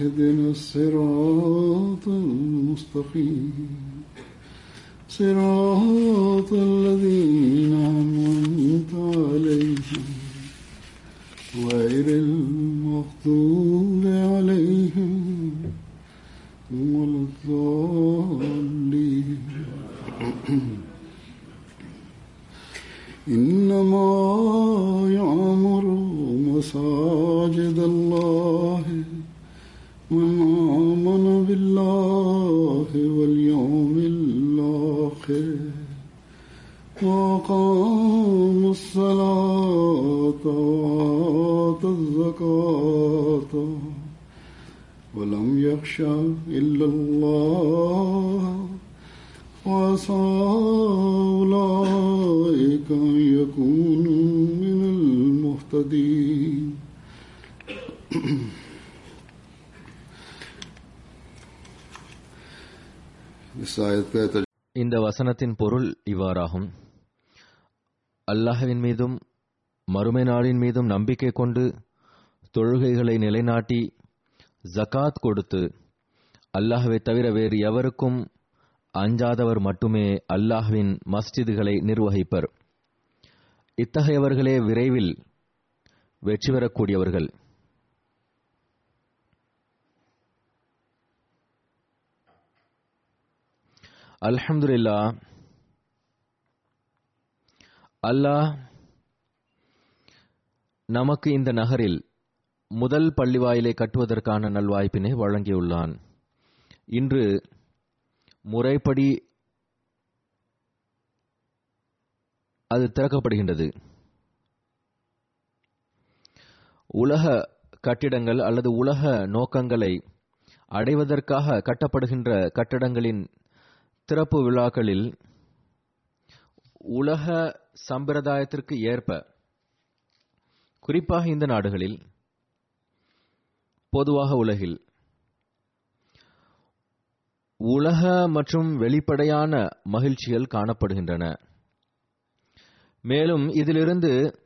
اهدنا الصراط المستقيم. صراط الذين இந்த வசனத்தின் பொருள் இவ்வாறாகும். அல்லாஹவின் மீதும் மறுமை நாளின் மீதும் நம்பிக்கை கொண்டு தொழுகைகளை நிலைநாட்டி ஜகாத் கொடுத்து அல்லாஹவை தவிர வேறு எவருக்கும் அஞ்சாதவர் மட்டுமே அல்லாஹ்வின் மஸ்ஜிதுகளை நிர்வகிப்பர். இத்தகையவர்களே விரைவில் வெற்றி பெறக்கூடியவர்கள். அல்ஹம்துல்லா அல்லாஹ் நமக்கு இந்த நகரில் முதல் பள்ளிவாயிலை கட்டுவதற்கான நல்வாய்ப்பினை வழங்கியுள்ளான். இன்று முறைப்படி அது திறக்கப்படுகின்றது. உலக கட்டிடங்கள் அல்லது உலக நோக்கங்களை அடைவதற்காக கட்டப்படுகின்ற கட்டடங்களின் திறப்பு விழாக்களில் உலக சம்பிரதாயத்திற்கு ஏற்ப குறிப்பாக இந்த நாடுகளில் பொதுவாக உலகில் உலக மற்றும் வெளிப்படையான மகிழ்ச்சிகள் காணப்படுகின்றன. மேலும் இதிலிருந்து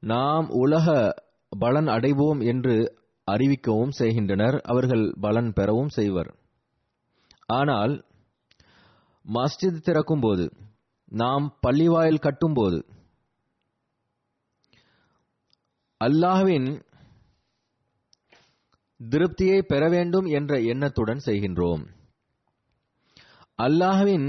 நாம் உலக பலன் அடைவோம் என்று அறிவிக்கவும் செய்கின்றனர். அவர்கள் பலன் பெறவும் செய்வர். ஆனால் மஸ்ஜித் திறக்கும்போது நாம் பள்ளிவாயில் கட்டும்போது அல்லாஹ்வின் திருப்தியை பெற வேண்டும் என்ற எண்ணத்துடன் செய்கின்றோம். அல்லாஹ்வின்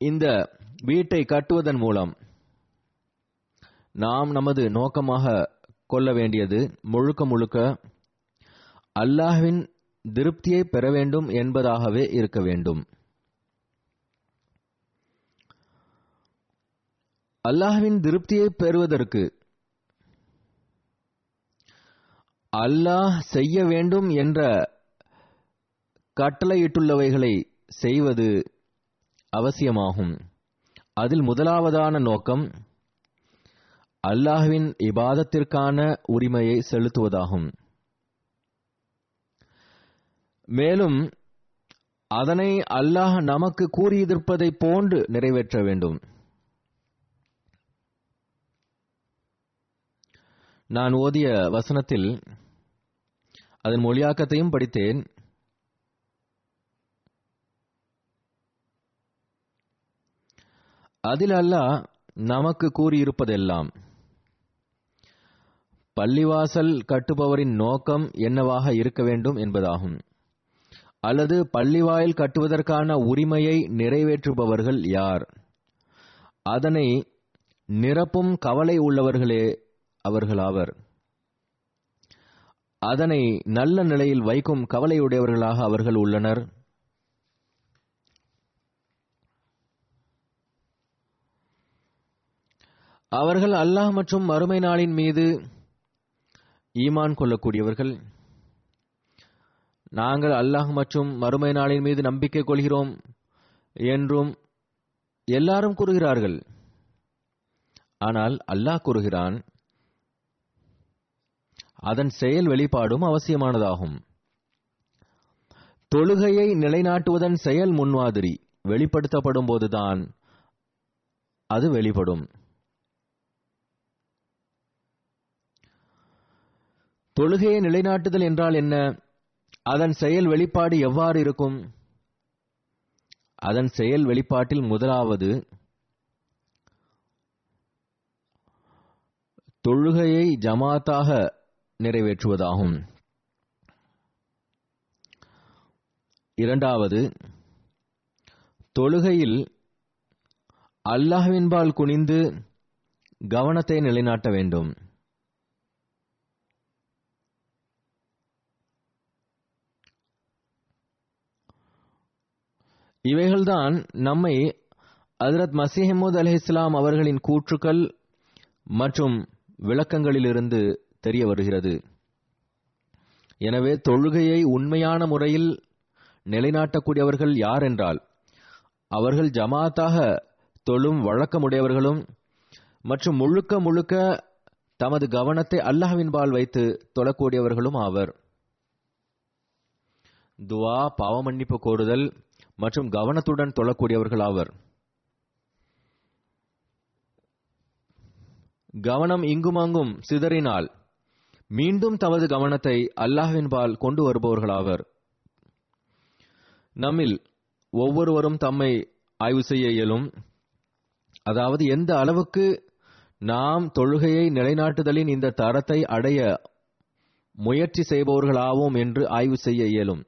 இந்த வீட்டை கட்டுவதன் மூலம் நாம் நமது நோக்கமாக கொள்ள வேண்டியது முழுக்க முழுக்க அல்லாஹ்வின் திருப்தியை பெற வேண்டும் என்பதாகவே இருக்க வேண்டும். அல்லாஹ்வின் திருப்தியை பெறுவதற்கு அல்லாஹ் செய்ய வேண்டும் என்ற கட்டளையிட்டுள்ளவைகளை செய்வது அவசியமாகும். அதில் முதலாவதான நோக்கம் அல்லாஹ்வின் இபாதத்திற்கான உரிமையை செலுத்துவதாகும். மேலும் அதனை அல்லாஹ் நமக்கு கூறியிருப்பதைப் போன்று நிறைவேற்ற வேண்டும். நான் ஓதிய வசனத்தில் அதன் மொழியாக்கத்தையும் படித்தேன். அதில் அல்லாஹ் நமக்கு கூறியிருப்பதெல்லாம் பள்ளிவாசல் கட்டுபவரின் நோக்கம் என்னவாக இருக்க வேண்டும் என்பதாகும். அல்லது பள்ளிவாயில் கட்டுவதற்கான உரிமையை நிறைவேற்றுபவர்கள் யார்? அதனை நிரப்பும் கவலை உள்ளவர்களே அவர்களாவர் அதனை நல்ல நிலையில் வைக்கும் கவலையுடையவர்களாக அவர்கள் உள்ளனர். அவர்கள் அல்லாஹ் மற்றும் மறுமை நாளின் மீது ஈமான் கொள்ளக்கூடியவர்கள். நாங்கள் அல்லாஹ் மற்றும் மறுமை நாளின் மீது நம்பிக்கை கொள்கிறோம் என்றும் எல்லாரும் கூறுகிறார்கள். ஆனால் அல்லாஹ் கூறுகிறான் அதன் செயல் வெளிப்பாடும் அவசியமானதாகும். தொழுகையை நிலைநாட்டுவதன் செயல் முன்மாதிரி வெளிப்படுத்தப்படும் போதுதான் அது வெளிப்படும். தொழுகையை நிலைநாட்டுதல் என்றால் என்ன? அதன் செயல் வெளிப்பாடு எவ்வாறு இருக்கும்? அதன் செயல் வெளிப்பாட்டில் முதலாவது தொழுகையை ஜமாத்தாக நிறைவேற்றுவதாகும். இரண்டாவது தொழுகையில் அல்லாஹ்வின்பால் குனிந்து கவனத்தை நிலைநாட்ட வேண்டும். இவைகள்தான் நம்மை ஹசரத் மசிஹமூத் அலி இஸ்லாம் அவர்களின் கூற்றுக்கள் மற்றும் விளக்கங்களிலிருந்து தெரிய வருகிறது. எனவே தொழுகையை உண்மையான முறையில் நிலைநாட்டக்கூடியவர்கள் யார் என்றால் அவர்கள் ஜமாத்தாக தொழும் வழக்கமுடையவர்களும் மற்றும் முழுக்க முழுக்க தமது கவனத்தை அல்லாஹ்வின்பால் வைத்து தொழக்கூடியவர்களும் ஆவர். துவா பாவமன்னிப்பு கோருதல் மற்றும் கவனத்துடன் தொழக்கூடியவர்கள் ஆவர். கவனம் இங்குமங்கும் சிதறினால் மீண்டும் தமது கவனத்தை அல்லாஹ்வின்பால் கொண்டு வருபவர்களாவர் நம்மில் ஒவ்வொருவரும் தம்மை ஆய்வு செய்ய இயலும். அதாவது எந்த அளவுக்கு நாம் தொழுகையை நிலைநாட்டுதலின் இந்த தரத்தை அடைய முயற்சி செய்பவர்களாவோம் என்று ஆய்வு செய்ய இயலும்.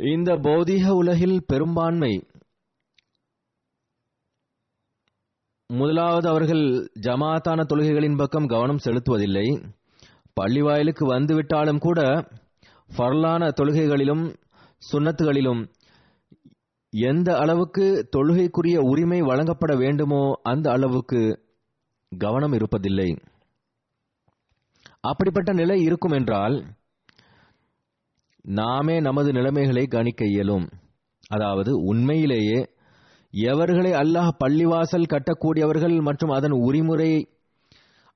இந்த பௌதீக உலகில் பெரும்பான்மை. முதலாவது அவர்கள் ஜமாத்தான தொழுகைகளின் பக்கம் கவனம் செலுத்துவதில்லை. பள்ளிவாயிலுக்கு வந்துவிட்டாலும் கூட ஃபர்லான தொழுகைகளிலும் சுன்னத்துகளிலும் எந்த அளவுக்கு தொழுகைக்குரிய உரிமை வழங்கப்பட வேண்டுமோ அந்த அளவுக்கு கவனம் இருப்பதில்லை. அப்படிப்பட்ட நிலை இருக்கும் என்றால் நாமே நமது நிலைமைகளை கணிக்க இயலும். அதாவது உண்மையிலேயே எவர்களை அல்லாஹ் பள்ளிவாசல் கட்டக்கூடியவர்கள் மற்றும் அதன் உரிமுறை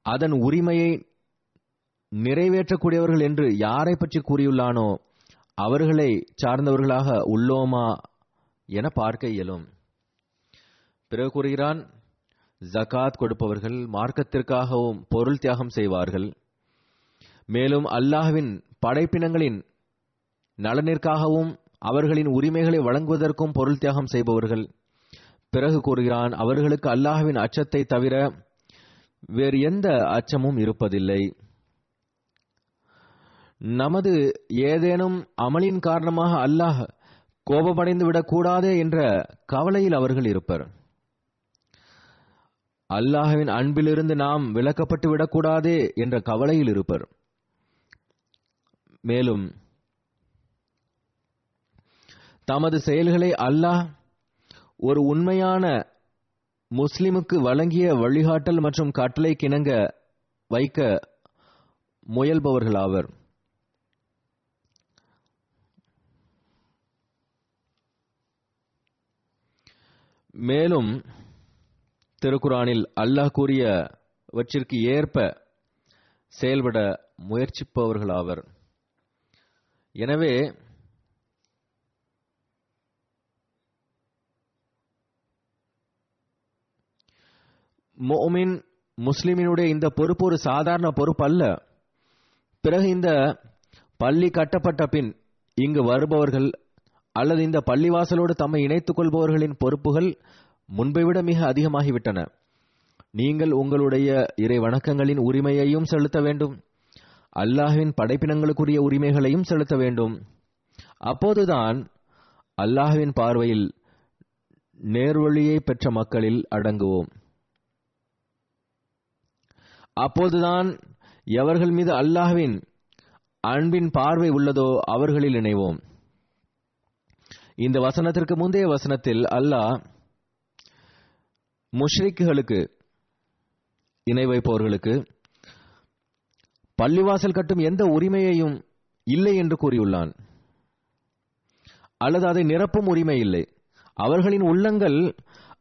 அதன் உரிமையை நிறைவேற்றக்கூடியவர்கள் என்று யாரை பற்றி கூறியுள்ளானோ அவர்களை சார்ந்தவர்களாக உள்ளோமா என பார்க்க இயலும். பிறகு கூறுகிறான் ஜகாத் கொடுப்பவர்கள் மார்க்கத்திற்காகவும் பொருள் தியாகம் செய்வார்கள். மேலும் அல்லாஹ்வின் படைப்பினங்களின் நலனிற்காகவும் அவர்களின் உரிமைகளை வழங்குவதற்கும் பொருள் தியாகம் செய்பவர்கள். பிறகு கூறுகிறான் அவர்களுக்கு அல்லாஹ்வின் அச்சத்தை தவிர வேறு எந்த அச்சமும் இருப்பதில்லை. நமது ஏதேனும் அமலின் காரணமாக அல்லாஹ் கோபமடைந்து விடக்கூடாதே என்ற கவலையில் அவர்கள் இருப்பர். அல்லாஹுவின் அன்பிலிருந்து நாம் விலக்கப்பட்டு விடக்கூடாதே என்ற கவலையில் இருப்பர். மேலும் தமது செயல்களை அல்லாஹ் ஒரு உண்மையான முஸ்லிமுக்கு வழங்கிய வழிகாட்டல் மற்றும் கட்டளை கிணங்க வைக்க முயல்பவர்களாவர். மேலும் திருக்குரானில் அல்லாஹ் கூறியவற்றிற்கு ஏற்ப செயல்பட முயற்சிப்பவர்களாவர். எனவே மோமின் முஸ்லிமினுடைய இந்த பொறுப்பு ஒரு சாதாரண பொறுப்பு அல்ல. பிறகு இந்த பள்ளி கட்டப்பட்ட பின் இங்கு வருபவர்கள் அல்லது இந்த பள்ளிவாசலோடு தம்மை இணைத்துக் கொள்பவர்களின் பொறுப்புகள் முன்பை விட மிக அதிகமாகிவிட்டன. நீங்கள் உங்களுடைய இறை வணக்கங்களின் உரிமையையும் செலுத்த வேண்டும். அல்லாஹ்வின் படைப்பினங்களுக்குரிய உரிமைகளையும் செலுத்த வேண்டும். அப்போதுதான் அல்லாஹுவின் பார்வையில் நேர்வழியை பெற்ற மக்களில் அடங்குவோம். அப்போதுதான் எவர்கள் மீது அல்லாஹ்வின் அன்பின் பார்வை உள்ளதோ அவர்களில் இணைவோம். இந்த வசனத்திற்கு முந்தைய வசனத்தில் அல்லாஹ் முஷ்ரிக்குகளுக்கு இணை வைப்பவர்களுக்கு பள்ளிவாசல் கட்டும் எந்த உரிமையையும் இல்லை என்று கூறியுள்ளான். அல்லது அதை நிரப்பும் உரிமை இல்லை. அவர்களின் உள்ளங்கள்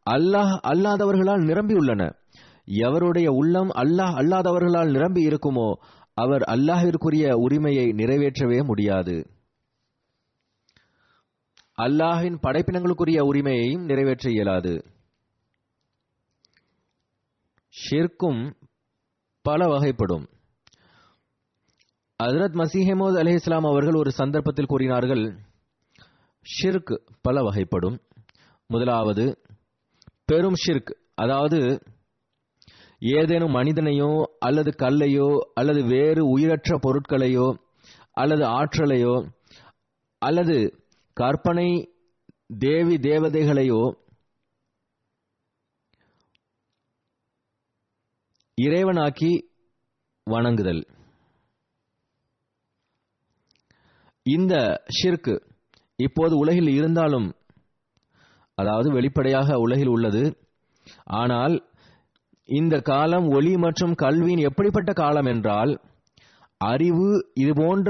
அல்லாஹ் அல்லாதவர்களால் நிரம்பியுள்ளன. எவருடைய உள்ளம் அல்லாஹ் அல்லாதவர்களால் நிரம்பி இருக்குமோ அவர் அல்லாஹிற்குரிய உரிமையை நிறைவேற்றவே முடியாது. அல்லாஹின் படைப்பினங்களுக்குரிய உரிமையையும் நிறைவேற்ற இயலாது. ஷிர்க்கும் பல வகைப்படும். ஹஜரத் மசீஹமோத் அலி இஸ்லாம் அவர்கள் ஒரு சந்தர்ப்பத்தில் கூறினார்கள் ஷிர்க் பல வகைப்படும். முதலாவது பெரும் ஷிர்க் அதாவது ஏதேனும் மனிதனையோ அல்லது கல்லையோ அல்லது வேறு உயிரற்ற பொருட்களையோ அல்லது ஆற்றலையோ அல்லது கற்பனை தேவி தேவதைகளையோ இறைவனாக்கி வணங்குதல். இந்த ஷிர்கு இப்போது உலகில் இருந்தாலும் அதாவது வெளிப்படையாக உலகில் உள்ளது ஆனால் இந்த காலம் ஒளி மற்றும் கல்வியின் எப்படிப்பட்ட காலம் என்றால் அறிவு இது போன்ற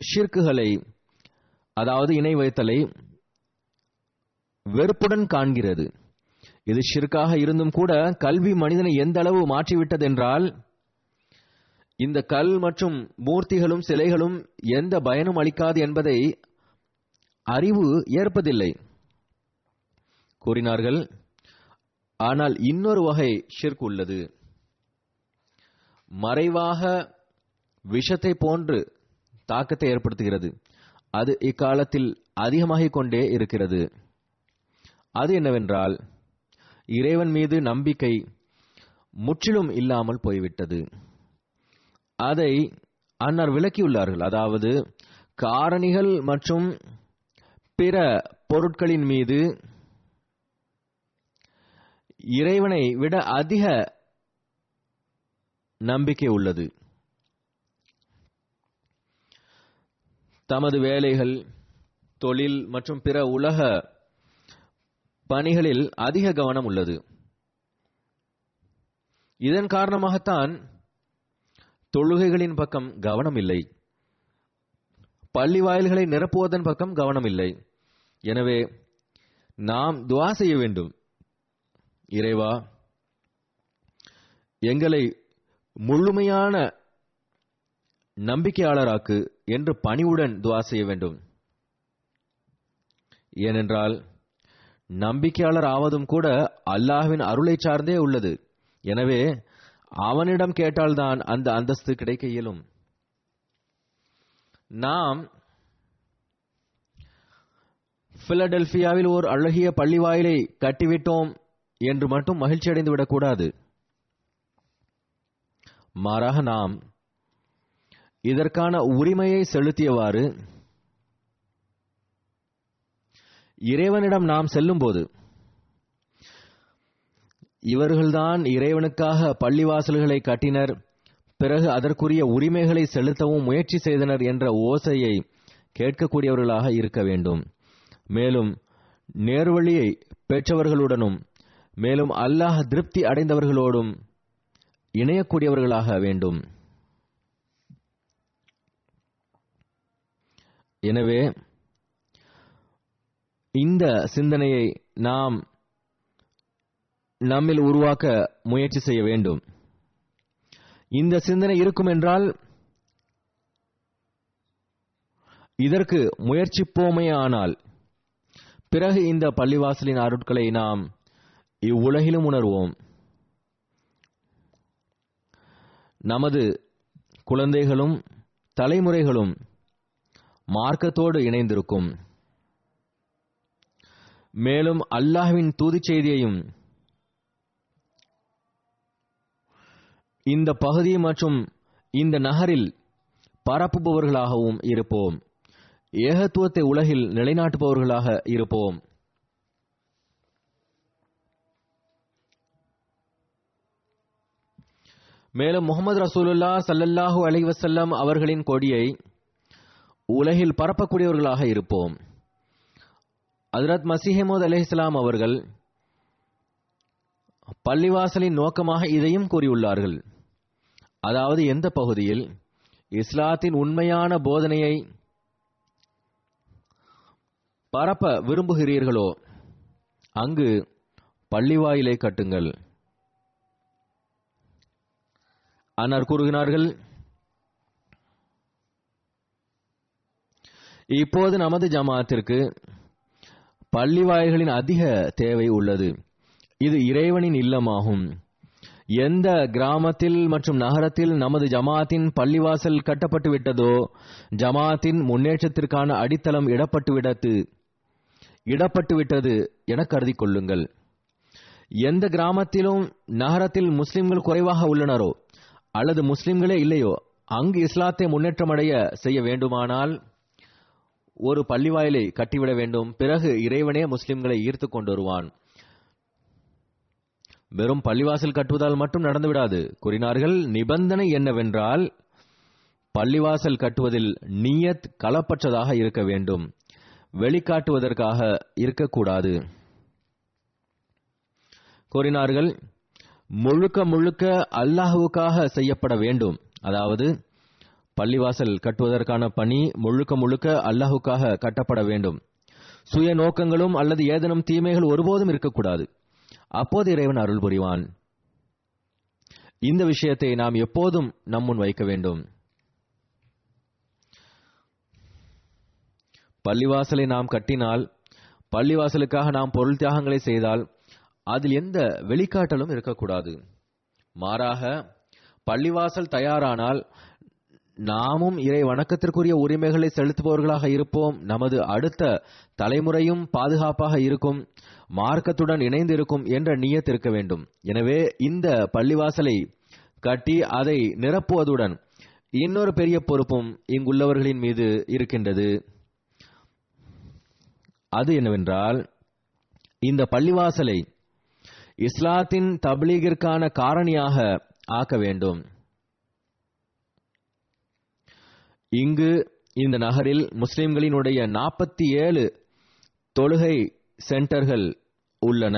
ஷிர்க்குகளை அதாவது இணை வைத்தலை வெறுப்புடன் காண்கிறது. இது ஷிர்காக இருந்தும் கூட கல்வி மனிதனை எந்த அளவு மாற்றிவிட்டதென்றால் இந்த கல் மற்றும் மூர்த்திகளும் சிலைகளும் எந்த பயனும் அளிக்காது என்பதை அறிவு ஏற்பதில்லை. கூறினார்கள் ஆனால் இன்னொரு வகை ஷிர்க் உள்ளது. மறைவாக விஷத்தை போன்று தாக்கத்தை ஏற்படுத்துகிறது. அது இக்காலத்தில் அதிகமாகிக் கொண்டே இருக்கிறது. அது என்னவென்றால் இறைவன் மீது நம்பிக்கை முற்றிலும் இல்லாமல் போய்விட்டது. அதை அன்னார் விளக்கியுள்ளார்கள். அதாவது காரணிகள் மற்றும் பிற பொருட்களின் மீது இறைவனை விட அதிக நம்பிக்கை உள்ளது. தமது வேலைகள் தொழில் மற்றும் பிற உலக பணிகளில் அதிக கவனம் உள்ளது. இதன் காரணமாகத்தான் தொழுகைகளின் பக்கம் கவனம் இல்லை. பள்ளி வாயில்களை நிரப்புவதன் பக்கம் கவனம் இல்லை. எனவே நாம் துவா செய்ய வேண்டும். இறைவா எங்களை முழுமையான நம்பிக்கையாளராக்கு என்று பணிவுடன் துவா செய்ய வேண்டும். ஏனென்றால் நம்பிக்கையாளர் ஆவதும் கூட அல்லாஹ்வின் அருளை சார்ந்தே உள்ளது. எனவே அவனிடம் கேட்டால்தான் அந்த அந்தஸ்து கிடைக்க இயலும். நாம் பிலடெல்பியாவில் ஓர் அழகிய பள்ளி வாயிலை கட்டிவிட்டோம் என்று மட்டும் மகிழ்ச்சி அடைந்து விடக்கூடாது. மாறாக நாம் இதற்கான உரிமையை செலுத்தியவாறு இறைவனிடம் நாம் செல்லும்போது இவர்கள்தான் இறைவனுக்காக பள்ளிவாசல்களை கட்டினர் பிறகு அதற்குரிய உரிமைகளை செலுத்தவும் முயற்சி செய்தனர் என்ற ஓசையை கேட்கக்கூடியவர்களாக இருக்க வேண்டும். மேலும் நேர்வழியை பெற்றவர்களுடனும் மேலும் அல்லாஹ் திருப்தி அடைந்தவர்களோடும் இணையக்கூடியவர்களாக வேண்டும். எனவே இந்த சிந்தனையை நாம் நம்மில் உருவாக்க முயற்சி செய்ய வேண்டும். இந்த சிந்தனை இருக்கும் என்றால் இதற்கு முயற்சிப்போமே ஆனால் பிறகு இந்த பள்ளிவாசலின் அருட்களை நாம் இவ்வுலகிலும் உணர்வோம். நமது குழந்தைகளும் தலைமுறைகளும் மார்க்கத்தோடு இணைந்திருக்கும். மேலும் அல்லாஹ்வின் தூதி செய்தியையும் இந்த பகுதி மற்றும் இந்த நகரில் பரப்புபவர்களாகவும் இருப்போம். ஏகத்துவத்தை உலகில் நிலைநாட்டுபவர்களாக இருப்போம். மேலும் முகமது ரசூலுல்லா சல்லல்லாஹு அலைஹி அவர்களின் கொடியை உலகில் பரப்பக்கூடியவர்களாக இருப்போம். ஹஜ்ரத் மசிஹமூத் அலைஹிஸ்ஸலாம் அவர்கள் பள்ளிவாசலின் நோக்கமாக இதையும் கூறியுள்ளார்கள். அதாவது எந்த பகுதியில்? இஸ்லாத்தின் உண்மையான போதனையை பரப்ப விரும்புகிறீர்களோ அங்கு பள்ளிவாயிலை கட்டுங்கள். அன்னார் கூறுகிறார்கள் இப்போது நமது ஜமாத்திற்கு பள்ளிவாய்களின் அதிக தேவை உள்ளது. இது இறைவனின் இல்லமாகும். எந்த கிராமத்தில் மற்றும் நகரத்தில் நமது ஜமாத்தின் பள்ளிவாசல் கட்டப்பட்டு விட்டதோ ஜமாத்தின் முன்னேற்றத்திற்கான அடித்தளம் இடப்பட்டுவிடத்து இடப்பட்டு விட்டது என கருதி கொள்ளுங்கள். எந்த கிராமத்திலும் நகரத்தில் முஸ்லிம்கள் குறைவாக உள்ளனரோ அல்லது முஸ்லிம்களே இல்லையோ அங்கு இஸ்லாத்தை முன்னேற்றமடைய செய்ய வேண்டுமானால் ஒரு பள்ளிவாயிலை கட்டிவிட வேண்டும். பிறகு இறைவனே முஸ்லிம்களை ஈர்த்து கொண்டு வருவான். வெறும் பள்ளிவாசல் கட்டுவதால் மட்டும் நடந்துவிடாது கூறினார்கள் நிபந்தனை என்னவென்றால் பள்ளிவாசல் கட்டுவதில் நீயத் களப்பற்றதாக இருக்க வேண்டும். வெளிக்காட்டுவதற்காக இருக்கக்கூடாது. கூறினார்கள் முழுக்க முழுக்க அல்லாஹுவுக்காக செய்யப்பட வேண்டும். அதாவது பள்ளிவாசல் கட்டுவதற்கான பணி முழுக்க முழுக்க அல்லாஹுக்காக கட்டப்பட வேண்டும். சுய நோக்கங்களும் அல்லது ஏதேனும் தீமைகள் ஒருபோதும் இருக்கக்கூடாது. அப்போது இறைவன் அருள் புரிவான். இந்த விஷயத்தை நாம் எப்போதும் நம்முன் வைக்க வேண்டும். பள்ளிவாசலை நாம் கட்டினால் பள்ளிவாசலுக்காக நாம் பொருள் தியாகங்களை செய்தால் அதில் எந்த வெளிக்காட்டலும் இருக்கக்கூடாது. மாறாக பள்ளிவாசல் தயாரானால் நாமும் இறை வணக்கத்திற்குரிய உரிமைகளை செலுத்துபவர்களாக இருப்போம். நமது அடுத்த தலைமுறையும் பாதுகாப்பாக இருக்கும். மார்க்கத்துடன் இணைந்து இருக்கும் என்ற நியத் இருக்க வேண்டும். எனவே இந்த பள்ளிவாசலை கட்டி அதை நிரப்புவதுடன் இன்னொரு பெரிய பொறுப்பும் இங்குள்ளவர்களின் மீது இருக்கின்றது. அது என்னவென்றால் இந்த பள்ளிவாசலை இஸ்லாத்தின் தப்லீகிற்கான காரணியாக ஆக்க வேண்டும். இங்கு இந்த நகரில் முஸ்லிம்களினுடைய நாற்பத்தி ஏழு தொழுகை சென்டர்கள் உள்ளன.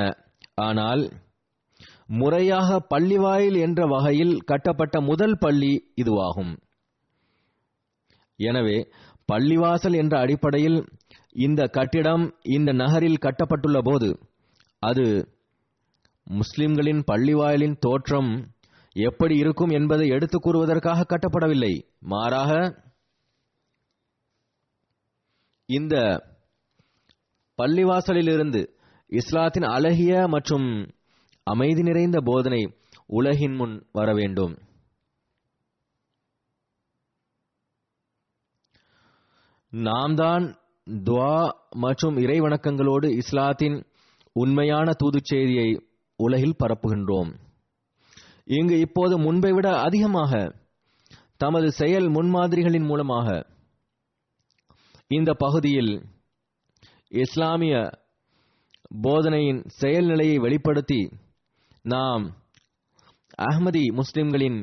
ஆனால் முறையாக பள்ளிவாயில் என்ற வகையில் கட்டப்பட்ட முதல் பள்ளி இதுவாகும். எனவே பள்ளிவாசல் என்ற அடிப்படையில் இந்த கட்டிடம் இந்த நகரில் கட்டப்பட்டுள்ள போது அது முஸ்லிம்களின் பள்ளிவாயலின் தோற்றம் எப்படி இருக்கும் என்பதை எடுத்துக் கூறுவதற்காக கட்டப்படவில்லை. மாறாக இந்த பள்ளிவாசலிலிருந்து இஸ்லாத்தின் அழகிய மற்றும் அமைதி நிறைந்த போதனை உலகின் முன் வர வேண்டும். நாம் தான் துவா மற்றும் இறைவணக்கங்களோடு இஸ்லாத்தின் உண்மையான தூதுச் செய்தியை உலகில் பரப்புகின்றோம். இங்கு இப்போது முன்பை விட அதிகமாக தமது செயல் முன்மாதிரிகளின் மூலமாக இந்த பகுதியில் இஸ்லாமிய போதனையின் செயல்நிலையை வெளிப்படுத்தி நாம் அஹ்மதி முஸ்லிம்களின்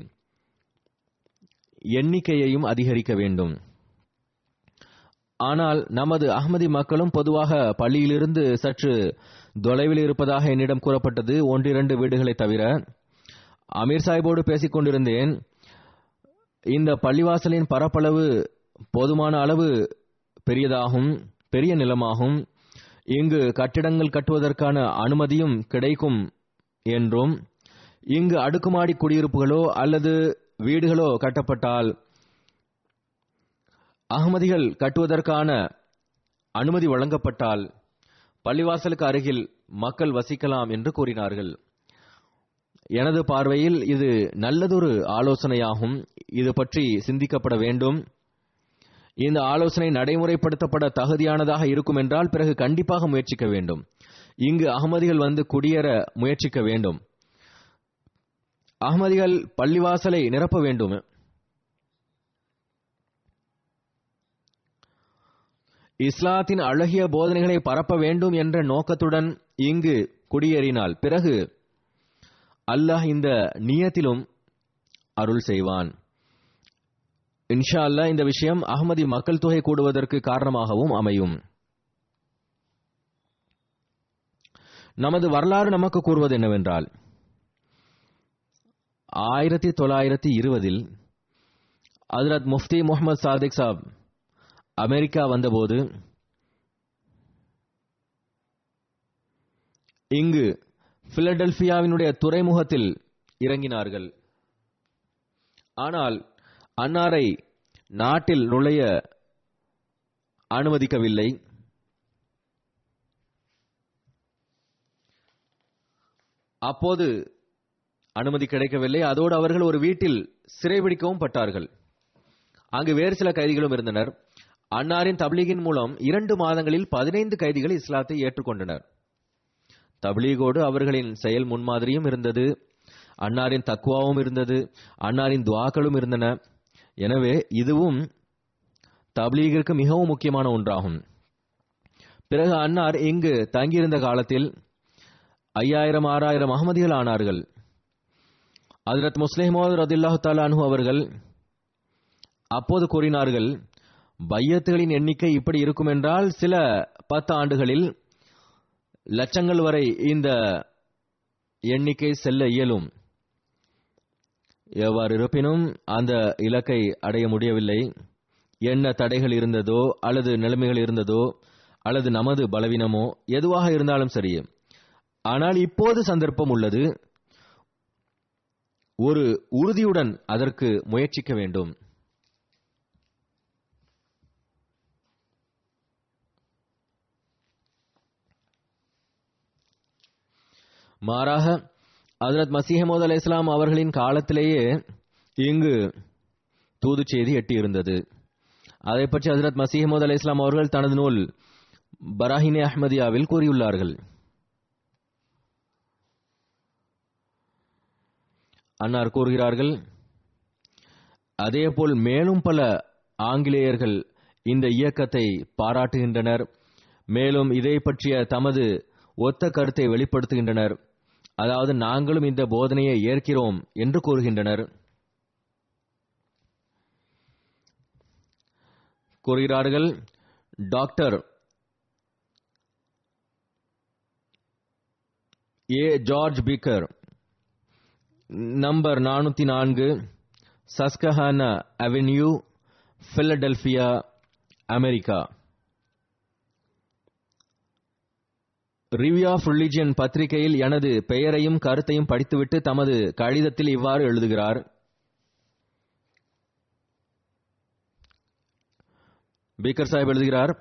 எண்ணிக்கையையும் அதிகரிக்க வேண்டும். ஆனால் நமது அஹ்மதி மக்களும் பொதுவாக பள்ளியிலிருந்து சற்று தொலைவில் இருப்பதாக என்னிடம் கூறப்பட்டது ஒன்றிரண்டு வீடுகளை தவிர அமீர் சாஹிப்போடு பேசிக் கொண்டிருந்தேன். இந்த பள்ளிவாசலின் பரப்பளவு போதுமான அளவு பெரியதாகும் பெரிய நிலமாகும். இங்கு கட்டிடங்கள் கட்டுவதற்கான அனுமதியும் கிடைக்கும் என்றும் இங்கு அடுக்குமாடி குடியிருப்புகளோ அல்லது வீடுகளோ கட்டப்பட்டால் அகமதிகள் கட்டுவதற்கான அனுமதி வழங்கப்பட்டால் பள்ளிவாசலுக்கு அருகில் மக்கள் வசிக்கலாம் என்று கூறினார்கள். எனது பார்வையில் இது நல்லதொரு ஆலோசனையாகும். இது பற்றி சிந்திக்கப்பட வேண்டும். இந்த ஆலோசனை நடைமுறைப்படுத்தப்பட தகுதியானதாக இருக்கும் என்றால் பிறகு கண்டிப்பாக முயற்சிக்க வேண்டும். இங்கு அகமதிகள் வந்து குடியேற முயற்சிக்க வேண்டும். அகமதிகள் பள்ளிவாசலை நிரப்ப வேண்டும். இஸ்லாத்தின் அழகிய போதனைகளை பரப்ப வேண்டும் என்ற நோக்கத்துடன் இங்கு குடியேறினால் பிறகு அல்லாஹ் இந்த நியத்திலும் அருள் செய்வான். இன்ஷா அல்லாஹ் இந்த விஷயம் அகமதி மக்கள் தொகை கூடுவதற்கு காரணமாகவும் அமையும். நமது வரலாறு நமக்கு கூறுவது என்னவென்றால் ஆயிரத்தி தொள்ளாயிரத்தி இருபதில் அதிரத் முஃப்தி முகமது சாதிக் சாப் அமெரிக்கா வந்தபோது இங்கு பிலடெல்பியாவினுடைய துறைமுகத்தில் இறங்கினார்கள். ஆனால் அன்னாரை நாட்டில் நுழைய அனுமதிக்கவில்லை. அப்போது அனுமதி கிடைக்கவில்லை. அதோடு அவர்கள் ஒரு வீட்டில் சிறைபிடிக்கவும் பட்டார்கள். அங்கு வேறு சில கைதிகளும் இருந்தனர். அன்னாரின் தப்லீகின் மூலம் இரண்டு மாதங்களில் பதினைந்து கைதிகள் இஸ்லாத்தை ஏற்றுக்கொண்டனர். தப்லீகோடு அவர்களின் செயல் முன்மாதிரியும் இருந்தது. அன்னாரின் தக்குவாவும் இருந்தது. அன்னாரின் துவாக்களும் இருந்தன. எனவே இதுவும் தப்லீகிற்கு மிகவும் முக்கியமான ஒன்றாகும். பிறகு அன்னார் இங்கு தங்கியிருந்த காலத்தில் ஐயாயிரம் ஆறாயிரம் அகமதிகள் ஆனார்கள். அதிரத் முஸ்லிமோது ரதில்லாஹு தாலானு அவர்கள் அப்போது கூறினார்கள் பையத்துகளின் எண்ணிக்கை இப்படி இருக்கும் என்றால் சில பத்து ஆண்டுகளில் லட்சங்கள் வரை இந்த எண்ணிக்கை செல்ல இயலும். எவ்வாறு இருப்பினும் அந்த இலக்கை அடைய முடியவில்லை. என்ன தடைகள் இருந்ததோ அல்லது நிலைமைகள் இருந்ததோ அல்லது நமது பலவீனமோ எதுவாக இருந்தாலும் சரி. ஆனால் இப்போது சந்தர்ப்பம் உள்ளது. ஒரு உறுதியுடன் அதற்கு முயற்சிக்க வேண்டும். மாறாக ஹசரத் மசீஹமோத் அலை இஸ்லாம் அவர்களின் காலத்திலேயே இங்கு தூது செய்தி எட்டியிருந்தது. அதை பற்றி ஹசரத் மசீஹமோத் அலை இஸ்லாம் அவர்கள் தனது நூல் பராஹினே அஹ்மதியாவில் கூறியுள்ளார்கள். அன்னார் கூறுகிறார்கள் அதேபோல் மேலும் பல ஆங்கிலேயர்கள் இந்த இயக்கத்தை பாராட்டுகின்றனர். மேலும் இதை பற்றிய தமது ஒத்த கருத்தை வெளிப்படுத்துகின்றனர். அதாவது நாங்களும் இந்த போதனையை ஏற்கிறோம் என்று கூறுகின்றனர். கூறுகிறார்கள் doctor A George Peeker number நானூத்தி நான்கு Susquehanna avenue Philadelphia America. Review of religion பத்திரிகையில் எனது பெயரையும் கருத்தையும் படித்துவிட்டு தமது கடிதத்தில் இவ்வாறு எழுதுகிறார். பீக்கர் சாஹிப் எழுதுகிறார்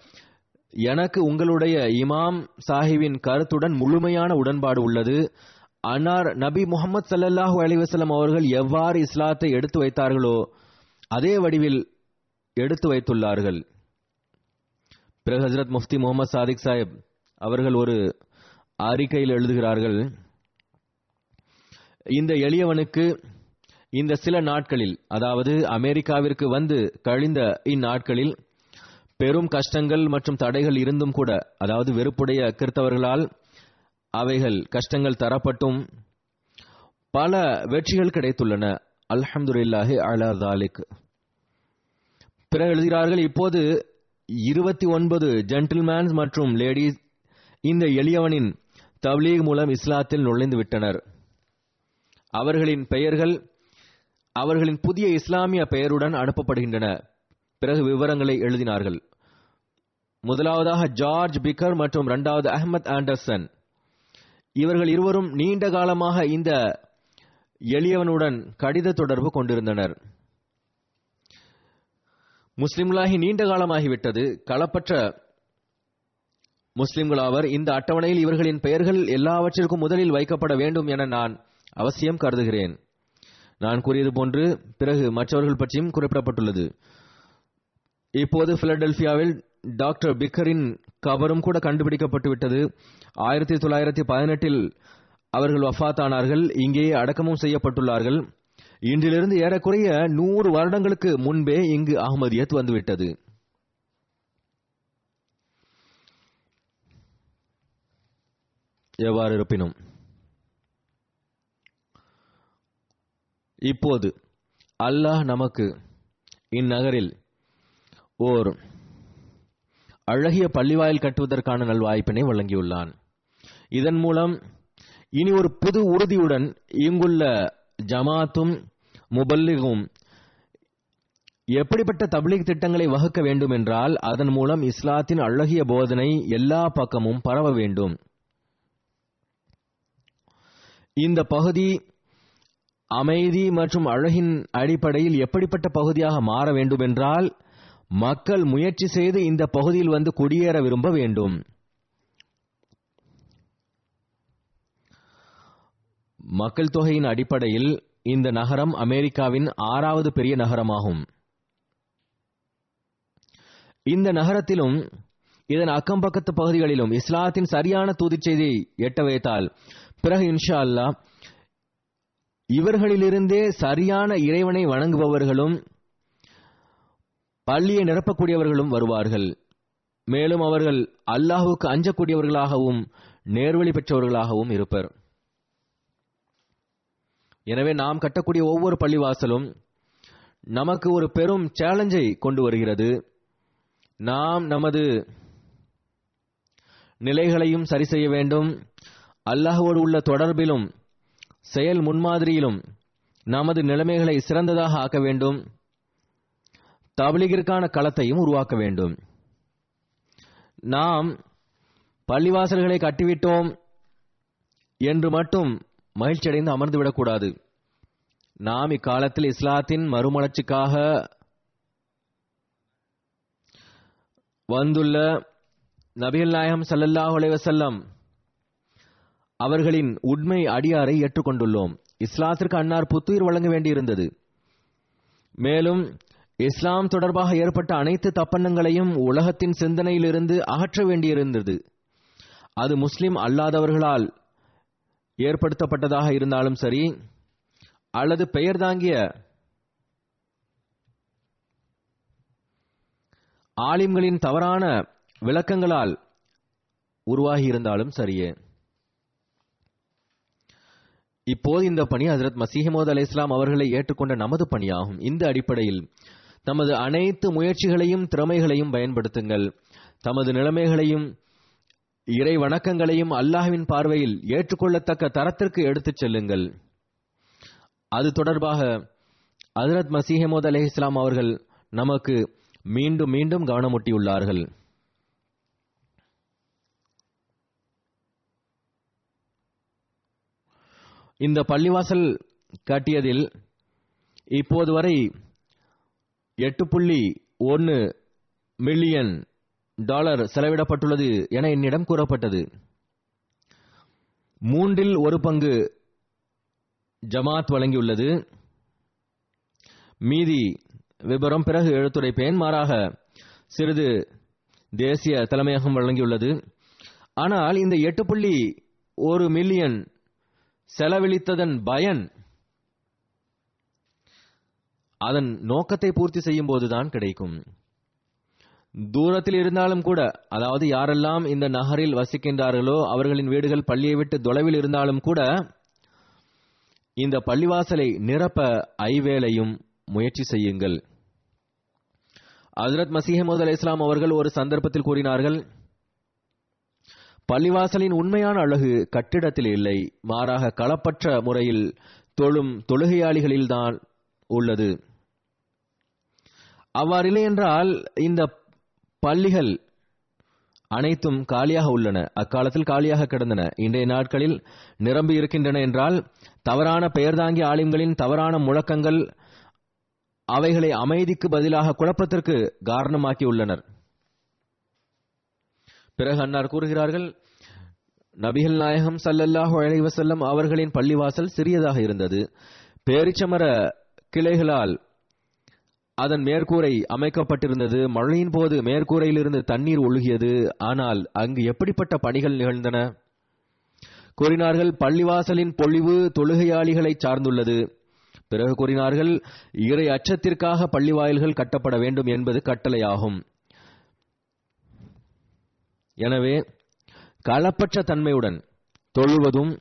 எனக்கு உங்களுடைய இமாம் சாஹிப்பின் கருத்துடன் முழுமையான உடன்பாடு உள்ளது. அன்னார் நபி முகமது சல்லாஹூ அலிவசலம் அவர்கள் எவ்வாறு இஸ்லாத்தை எடுத்து வைத்தார்களோ அதே வடிவில் எடுத்து வைத்துள்ளார்கள். பிறகு ஹசரத் முஃப்தி முகமது சாதிக் சாஹிப் அவர்கள் ஒரு அறிக்கையில் எழுதுகிறார்கள் இந்த எளியவனுக்கு இந்த சில நாட்களில் அதாவது அமெரிக்காவிற்கு வந்து கழிந்த இந்நாட்களில் பெரும் கஷ்டங்கள் மற்றும் தடைகள் இருந்தும் கூட அதாவது வெறுப்புடைய கிறித்தவர்களால் அவைகள் கஷ்டங்கள் தரப்பட்டும் பல வெற்றிகள் கிடைத்துள்ளன. அல்ஹம்துலில்லாஹி அலா தாலிக். பிற எழுதுகிறார்கள் இப்போது இருபத்தி ஒன்பது ஜென்டில்மேன்ஸ் மற்றும் லேடிஸ் இந்த எளியவனின் தவ்லீக் மூலம் இஸ்லாத்தில் நுழைந்து விட்டனர். அவர்களின் பெயர்கள் அவர்களின் புதிய இஸ்லாமிய பெயருடன் அனுப்பப்படுகின்றன. பிறகு விவரங்களை எழுதினார்கள். முதலாவதாக ஜார்ஜ் பிக்கர் மற்றும் இரண்டாவது அஹ்மத் ஆண்டர்சன். இவர்கள் இருவரும் நீண்ட காலமாக இந்த எளியவனுடன் கடித தொடர்பு கொண்டிருந்தனர். முஸ்லிம்லாகி நீண்ட காலமாகிவிட்டது. களப்பற்ற முஸ்லிம்களாவர் இந்த அட்டவணையில் இவர்களின் பெயர்கள் எல்லாவற்றிற்கும் முதலில் வைக்கப்பட வேண்டும் என நான் அவசியம் கருதுகிறேன். நான் கூறியது போன்று பிறகு மற்றவர்கள் பற்றியும் குறிப்பிடப்பட்டுள்ளது. இப்போது பிலடெல்பியாவில் டாக்டர் பிக்கரின் கபரும் கூட கண்டுபிடிக்கப்பட்டு விட்டது. ஆயிரத்தி தொள்ளாயிரத்தி பதினெட்டில் அவர்கள் வஃபாத்தானார்கள் இங்கேயே அடக்கமும் செய்யப்பட்டுள்ளார்கள். இன்றிலிருந்து ஏறக்குறைய நூறு வருடங்களுக்கு முன்பே இங்கு அகமதியத் வந்துவிட்டது. எவ்வாறு இருப்பினும் இப்போது அல்லாஹ் நமக்கு இந்நகரில் ஓர் அழகிய பள்ளிவாயில் கட்டுவதற்கான நல்வாய்ப்பினை வழங்கியுள்ளான். இதன் மூலம் இனி ஒரு புது உறுதியுடன் இங்குள்ள ஜமாத்தும் முபல்லிகும் எப்படிப்பட்ட தப்லீக் திட்டங்களை வகுக்க வேண்டும் என்றால் அதன் மூலம் இஸ்லாத்தின் அழகிய போதனை எல்லா பக்கமும் பரவ வேண்டும். இந்த பகுதி அமைதி மற்றும் அழகின் அடிப்படையில் எப்படிப்பட்ட பகுதியாக மாற வேண்டும் என்றால் மக்கள் முயற்சி செய்து இந்த பகுதியில் வந்து குடியேற விரும்ப வேண்டும். மக்கள் தொகையின் அடிப்படையில் இந்த நகரம் அமெரிக்காவின் ஆறாவது பெரிய நகரமாகும். இந்த நகரத்திலும் இதன் அக்கம் பக்கத்து பகுதிகளிலும் இஸ்லாத்தின் சரியான தூதிச் செய்தியை எட்ட வைத்தால் பிறகு இன்ஷா அல்லாஹ் இவர்களிலிருந்தே சரியான இறைவனை வணங்குபவர்களும் பள்ளியை நிரப்பக்கூடியவர்களும் வருவார்கள். மேலும் அவர்கள் அல்லாஹுக்கு அஞ்சக்கூடியவர்களாகவும் நேர்வழி பெற்றவர்களாகவும் இருப்பர். எனவே நாம் கட்டக்கூடிய ஒவ்வொரு பள்ளிவாசலும் நமக்கு ஒரு பெரும் சேலஞ்சை கொண்டு வருகிறது. நாம் நமது நிலைகளையும் சரி செய்ய வேண்டும். அல்லாஹுவோடு உள்ள தொடர்பிலும் செயல் முன்மாதிரியிலும் நமது நிலைமைகளை சிறந்ததாக ஆக்க வேண்டும். தபலிகிற்கான களத்தையும் உருவாக்க வேண்டும். நாம் பள்ளிவாசல்களை கட்டிவிட்டோம் என்று மட்டும் மகிழ்ச்சியடைந்து அமர்ந்துவிடக்கூடாது. நாம் இக்காலத்தில் இஸ்லாத்தின் மறுமலர்ச்சிக்காக வந்துள்ள நபிகள் நாயகம் சல்லல்லாஹ் அலைஹி அவர்களின் உண்மை அடியாரை ஏற்றுக்கொண்டுள்ளோம். இஸ்லாத்திற்கு அன்னார் புத்துயிர் வழங்க வேண்டியிருந்தது. மேலும் இஸ்லாம் தொடர்பாக ஏற்பட்ட அனைத்து தப்பன்னங்களையும் உலகத்தின் சிந்தனையிலிருந்து அகற்ற வேண்டியிருந்தது. அது முஸ்லிம் அல்லாதவர்களால் ஏற்படுத்தப்பட்டதாக இருந்தாலும் சரி அல்லது பெயர் தாங்கிய ஆலிம்களின் தவறான விளக்கங்களால் உருவாகி இருந்தாலும் சரியே. இப்போது இந்த பணி ஹசரத் மசீஹமோத் அலை இஸ்லாம் அவர்களை ஏற்றுக்கொண்ட நமது பணியாகும். இந்த அடிப்படையில் தமது அனைத்து முயற்சிகளையும் திறமைகளையும் பயன்படுத்துங்கள். தமது நிலைமைகளையும் இறை வணக்கங்களையும் அல்லாஹ்வின் பார்வையில் ஏற்றுக்கொள்ளத்தக்க தரத்திற்கு எடுத்துச் செல்லுங்கள். அது தொடர்பாக ஹசரத் மசீஹமோத் அலை இஸ்லாம் அவர்கள் நமக்கு மீண்டும் மீண்டும் கவனமூட்டியுள்ளார்கள். இந்த பள்ளிவாசல் கட்டியதில் இப்போது வரை எட்டு புள்ளி ஒன்று மில்லியன் டாலர் செலவிடப்பட்டுள்ளது என என்னிடம் கூறப்பட்டது. மூன்றில் ஒரு பங்கு ஜமாத் வழங்கியுள்ளது. மீதி விபரம் பிறகு எழுத்துரைப்பேன் மாறாக சிறிது தேசிய தலைமையகம் வழங்கியுள்ளது. ஆனால் இந்த எட்டு புள்ளி ஒரு மில்லியன் செலவழித்ததன் பயன் அதன் நோக்கத்தை பூர்த்தி செய்யும் போதுதான் கிடைக்கும். தூரத்தில் இருந்தாலும் கூட அதாவது யாரெல்லாம் இந்த நகரில் வசிக்கின்றார்களோ அவர்களின் வீடுகள் பள்ளியை விட்டு தொலைவில் இருந்தாலும் கூட இந்த பள்ளிவாசலை நிரப்ப ஐவேளையும் முயற்சி செய்யுங்கள். ஹசரத் மசீஹமது அலி இஸ்லாம் அவர்கள் ஒரு சந்தர்ப்பத்தில் கூறினார்கள் பள்ளிவாசலின் உண்மையான அழகு கட்டிடத்தில் இல்லை. மாறாக களப்பற்ற முறையில் தொழும் தொழுகையாளிகளில்தான் உள்ளது. அவ்வாறில்லை என்றால் இந்த பள்ளிகள் அனைத்தும் காலியாக உள்ளன. அக்காலத்தில் காலியாக கிடந்தன. இன்றைய நாட்களில் நிரம்பி இருக்கின்றன என்றால் தவறான பெயர்தாங்கி ஆலிம்களின் தவறான முழக்கங்கள் அவைகளை அமைதிக்கு பதிலாக குழப்பத்திற்கு காரணமாக்கியுள்ளனர் பிறகு அன்னார் கூறுகிறார்கள் நபிகள் நாயகம் சல்லல்லாஹு அலைஹி வஸல்லம் அவர்களின் பள்ளிவாசல் சிறியதாக இருந்தது. பேரிச்சமர கிளைகளால் அதன் மேற்கூரை அமைக்கப்பட்டிருந்தது. மழையின் போது மேற்கூரையிலிருந்து தண்ணீர் ஒழுகியது. ஆனால் அங்கு எப்படிப்பட்ட பணிகள் நிகழ்ந்தன? கூறினார்கள் பள்ளிவாசலின் பொழிவு தொழுகையாளிகளை சார்ந்துள்ளது. பிறகு கூறினார்கள் இறை அச்சத்திற்காக பள்ளிவாயில்கள் கட்டப்பட வேண்டும் என்பது கட்டளையாகும். எனவே களப்பற்ற தன்மையுடன் தொழுவதும்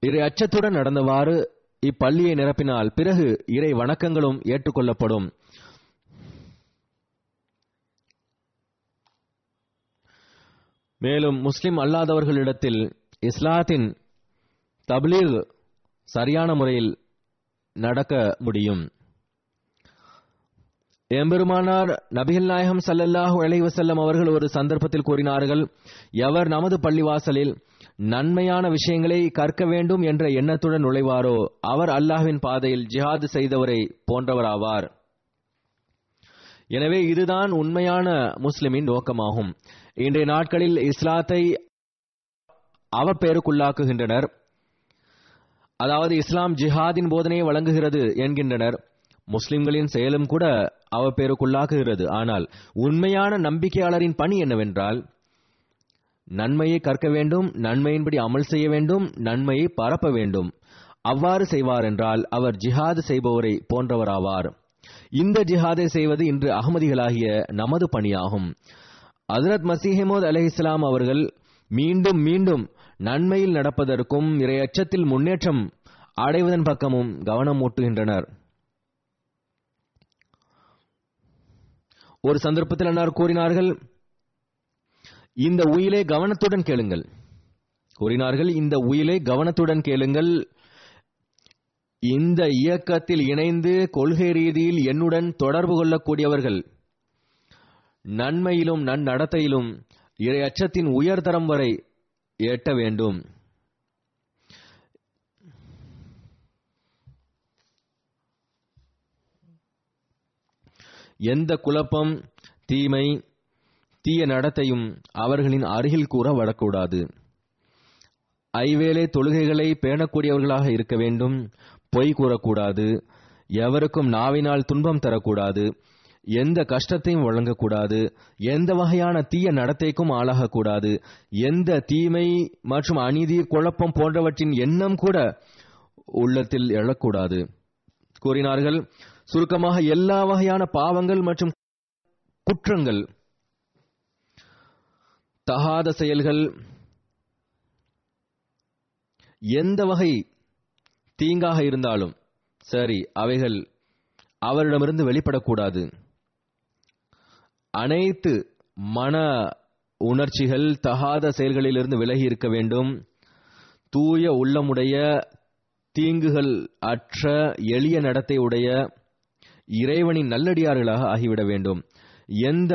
இறை அச்சத்துடன் நடந்தவாறு இப்பள்ளியை நிரப்பினால் பிறகு இறை வணக்கங்களும் ஏற்றுக்கொள்ளப்படும். மேலும் முஸ்லிம் அல்லாதவர்களிடத்தில் இஸ்லாத்தின் தப்லீக் சரியான முறையில் நடக்க முடியும். எம்பெருமானார் நபிகள் நாயகம் சல்லல்லாஹு அலைஹி வஸல்லம் அவர்கள் ஒரு சந்தர்ப்பத்தில் கூறினார்கள் எவர் நமது பள்ளிவாசலில் நன்மையான விஷயங்களை கற்க வேண்டும் என்ற எண்ணத்துடன் நுழைவாரோ அவர் அல்லாஹ்வின் பாதையில் ஜிஹாது செய்தவரை போன்றவராவார். எனவே இதுதான் உண்மையான முஸ்லிமின் நோக்கமாகும். இன்றைய நாட்களில் இஸ்லாத்தை அவப்பெயருக்குள்ளாக்குகின்றனர் அதாவது இஸ்லாம் ஜிஹாதின் போதனையை வழங்குகிறது என்கின்றனர். முஸ்லிம்களின் செயலும் கூட அவப்பேருக்குள்ளாகுகிறது. ஆனால் உண்மையான நம்பிக்கையாளரின் பணி என்னவென்றால் நன்மையை கற்க வேண்டும் நன்மையின்படி அமல் செய்ய வேண்டும் நன்மையை பரப்ப வேண்டும். அவ்வாறு செய்வார் என்றால் அவர் ஜிஹாது செய்பவரை போன்றவராவார். இந்த ஜிஹாதை செய்வது இன்று அகமதிகளாகிய நமது பணியாகும். அசரத் மசிஹமோத் அலி இஸ்லாம் அவர்கள் மீண்டும் மீண்டும் நன்மையில் நடப்பதற்கும் இரையச்சத்தில் முன்னேற்றம் அடைவதன் பக்கமும் கவனம் ஊட்டுகின்றனர். ஒரு சந்தர்ப்பத்தில் அன்னார் கூறினார்கள் இந்த உயிலை கவனத்துடன் கேளுங்கள். கூறினார்கள் இந்த உயிலை கவனத்துடன் கேளுங்கள். இந்த இயக்கத்தில் இணைந்து கொள்கை ரீதியில் என்னுடன் தொடர்பு கொள்ளக்கூடியவர்கள் நன்மையிலும் நன்னடத்தையிலும் இறை அச்சத்தின் உயர்தரம் வரை எட்ட வேண்டும். எந்த குழப்பம் தீமை தீய நடத்தையும் அவர்களின் அருகில் கூற வரக்கூடாது ஐவேளை தொழுகைகளை பேணக்கூடியவர்களாக இருக்க வேண்டும். பொய் கூறக்கூடாது. எவருக்கும் நாவினால் துன்பம் தரக்கூடாது. எந்த கஷ்டத்தையும் வழங்கக்கூடாது. எந்த வகையான தீய நடத்தைக்கும் ஆளாகக்கூடாது. எந்த தீமை மற்றும் அநீதி குழப்பம் போன்றவற்றின் எண்ணம் கூட உள்ளத்தில் எழக்கூடாது. கூறினார்கள் சுருக்கமாக எல்லா வகையான பாவங்கள் மற்றும் குற்றங்கள் தகாத செயல்கள் எந்த வகை தீங்காக இருந்தாலும் சரி அவைகள் அவரிடமிருந்து வெளிப்படக்கூடாது. அனைத்து மன உணர்ச்சிகள் தகாத செயல்களிலிருந்து விலகி இருக்க வேண்டும். தூய உள்ளமுடைய தீங்குகள் அற்ற எளிய நடத்தை உடைய இறைவனின் நல்லடியார்களாக ஆகிவிட வேண்டும். எந்த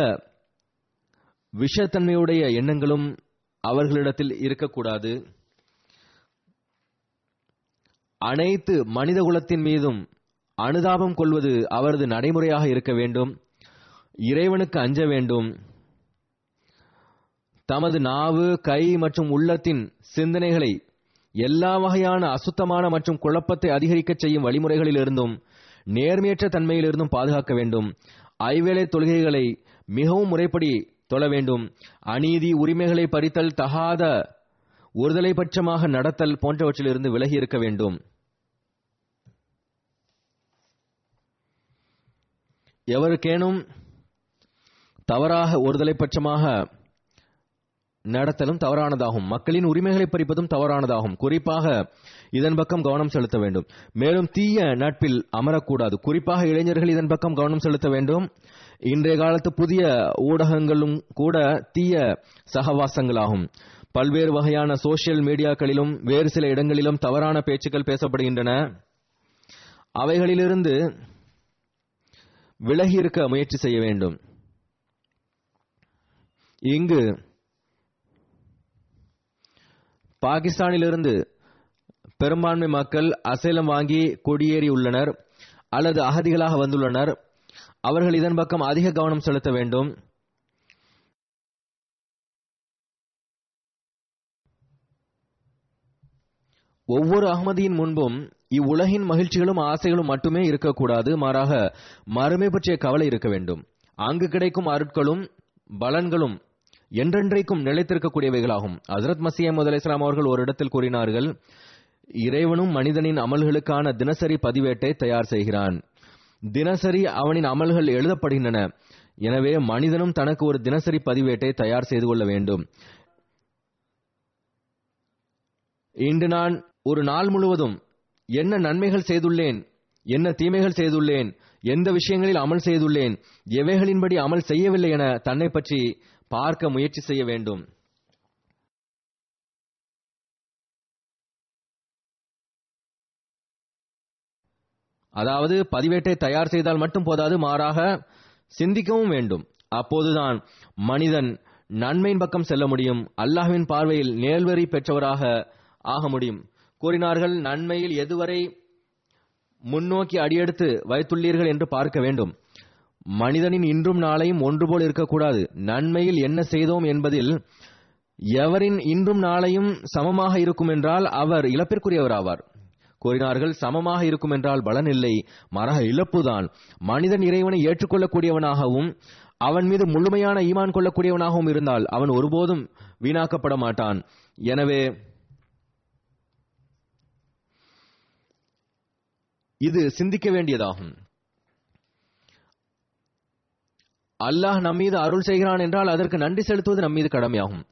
விஷத்தன்மையுடைய எண்ணங்களும் அவர்களிடத்தில் இருக்கக்கூடாது. அனைத்து மனித குலத்தின் மீதும் அனுதாபம் கொள்வது அவரது நடைமுறையாக இருக்க வேண்டும். இறைவனுக்கு அஞ்ச வேண்டும். தமது நாவு கை மற்றும் உள்ளத்தின் சிந்தனைகளை எல்லா வகையான அசுத்தமான மற்றும் குழப்பத்தை அதிகரிக்கச் செய்யும் வழிமுறைகளிலிருந்தும் நேர்மையற்ற தன்மையிலிருந்தும் பாதுகாக்க வேண்டும். ஐவேளை தொழுகைகளை மிகவும் முறைப்படி தொழ வேண்டும். அநீதி உரிமைகளை பறித்தல் தகாத ஒருதலை பட்சமாக நடத்தல் போன்றவற்றிலிருந்து விலகி இருக்க வேண்டும். எவருக்கேனும் தவறாக ஒருதலை பட்சமாக நடத்தலும் தவறானதாகும். மக்களின் உரிமைகளை பறிப்பதும் தவறானதாகும். குறிப்பாக இதன் பக்கம் கவனம் செலுத்த வேண்டும். மேலும் தீய நட்பில் அமரக்கூடாது. குறிப்பாக இளைஞர்கள் இதன் பக்கம் கவனம் செலுத்த வேண்டும். இன்றைய காலத்து புதிய ஊடகங்களும் கூட தீய சகவாசங்களாகும். பல்வேறு வகையான சோசியல் மீடியாக்களிலும் வேறு சில இடங்களிலும் தவறான பேச்சுக்கள் பேசப்படுகின்றன. அவைகளிலிருந்து விலகி இருக்க முயற்சி செய்ய வேண்டும். இங்கு பாகிஸ்தானிலிருந்து பெரும்பான்மை மக்கள் அசைலம் வாங்கி குடியேறியுள்ளனர் அல்லது அகதிகளாக வந்துள்ளனர். அவர்கள் இதன் பக்கம் அதிக கவனம் செலுத்த வேண்டும். ஒவ்வொரு அகமதியின் முன்பும் இவ்வுலகின் மகிழ்ச்சிகளும் ஆசைகளும் மட்டுமே இருக்கக்கூடாது. மாறாக மறுமை பற்றிய கவலை இருக்க வேண்டும். அங்கு கிடைக்கும் அருட்களும் பலன்களும் என்றென்றைக்கும் நிலைத்திருக்கக்கூடியவைகளாகும். ஹசரத் மசீம் முதல் இஸ்லாம் அவர்கள் ஒரு இடத்தில் கூறினார்கள் இறைவனும் மனிதனின் அமல்களுக்கான தினசரி பதிவேட்டை தயார் செய்கிறான். தினசரி அவனின் அமல்கள் எழுதப்படுகின்றன. எனவே மனிதனும் தனக்கு ஒரு தினசரி பதிவேட்டை தயார் செய்து கொள்ள வேண்டும். இன்று நான் ஒரு நாள் முழுவதும் என்ன நன்மைகள் செய்துள்ளேன் என்ன தீமைகள் செய்துள்ளேன் எந்த விஷயங்களில் அமல் செய்துள்ளேன் எவைகளின்படி அமல் செய்யவில்லை என தன்னை பற்றி பார்க்க முயற்சி செய்ய வேண்டும். அதாவது பதிவேட்டை தயார் செய்தால் மட்டும் போதாது மாறாக சிந்திக்கவும் வேண்டும். அப்போதுதான் மனிதன் நன்மையின் பக்கம் செல்ல முடியும். அல்லாஹ்வின் பார்வையில் நேல்வரி பெற்றவராக ஆக முடியும். கூறினார்கள் நன்மையில் எதுவரை முன்னோக்கி அடியெடுத்து வைத்துள்ளீர்கள் என்று பார்க்க வேண்டும். மனிதனின் இன்றும் நாளையும் ஒன்று போல் இருக்கக்கூடாது. நன்மையில் என்ன செய்தோம் என்பதில் எவரின் இன்றும் நாளையும் சமமாக இருக்கும் என்றால் அவர் இழப்பிற்குரியவராவார். கூறினார்கள் சமமாக இருக்கும் என்றால் பலன் இல்லை. மரக இழப்புதான். மனிதன் இறைவனை ஏற்றுக்கொள்ளக்கூடியவனாகவும் அவன் மீது முழுமையான ஈமான் கொள்ளக்கூடியவனாகவும் இருந்தால் அவன் ஒருபோதும் வீணாக்கப்பட மாட்டான். எனவே இது சிந்திக்க வேண்டியதாகும். அல்லாஹ் நம்மீது அருள் செய்கிறான் என்றால் அதற்கு நன்றி செலுத்துவது நம்மீது கடமையாகும்.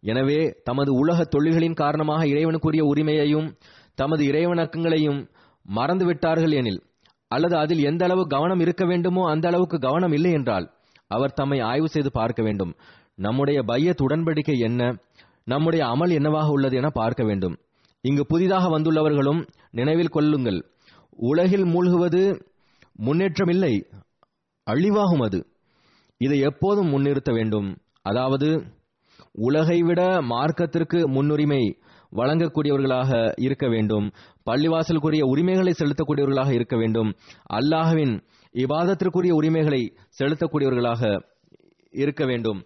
எனவே தமது உலக தொழில்களின் காரணமாக இறைவனுக்குரிய உரிமையையும் தமது இறைவணக்கங்களையும் மறந்துவிட்டார்கள் எனில் அல்லது அதில் எந்த அளவு கவனம் இருக்க வேண்டுமோ அந்த அளவுக்கு கவனம் இல்லை என்றால் அவர் தம்மை ஆய்வு செய்து பார்க்க வேண்டும். நம்முடைய பையத் உடன்படிக்கை என்ன? நம்முடைய அமல் என்னவாக உள்ளது என பார்க்க வேண்டும். இங்கு புதிதாக வந்துள்ளவர்களும் நினைவில் கொள்ளுங்கள். உலகில் மூழ்குவது முன்னேற்றமில்லை அழிவாகும் அது. இதை எப்போதும் முன்னிறுத்த வேண்டும். அதாவது உலகை விட மார்க்கத்திற்கு முன்னுரிமை வழங்கக்கூடியவர்களாக இருக்க வேண்டும். பள்ளிவாசலுக்குரிய உரிமைகளை செலுத்தக்கூடியவர்களாக இருக்க வேண்டும். அல்லாஹவின் இவாதத்திற்குரிய உரிமைகளை செலுத்தக்கூடியவர்களாக இருக்க வேண்டும்.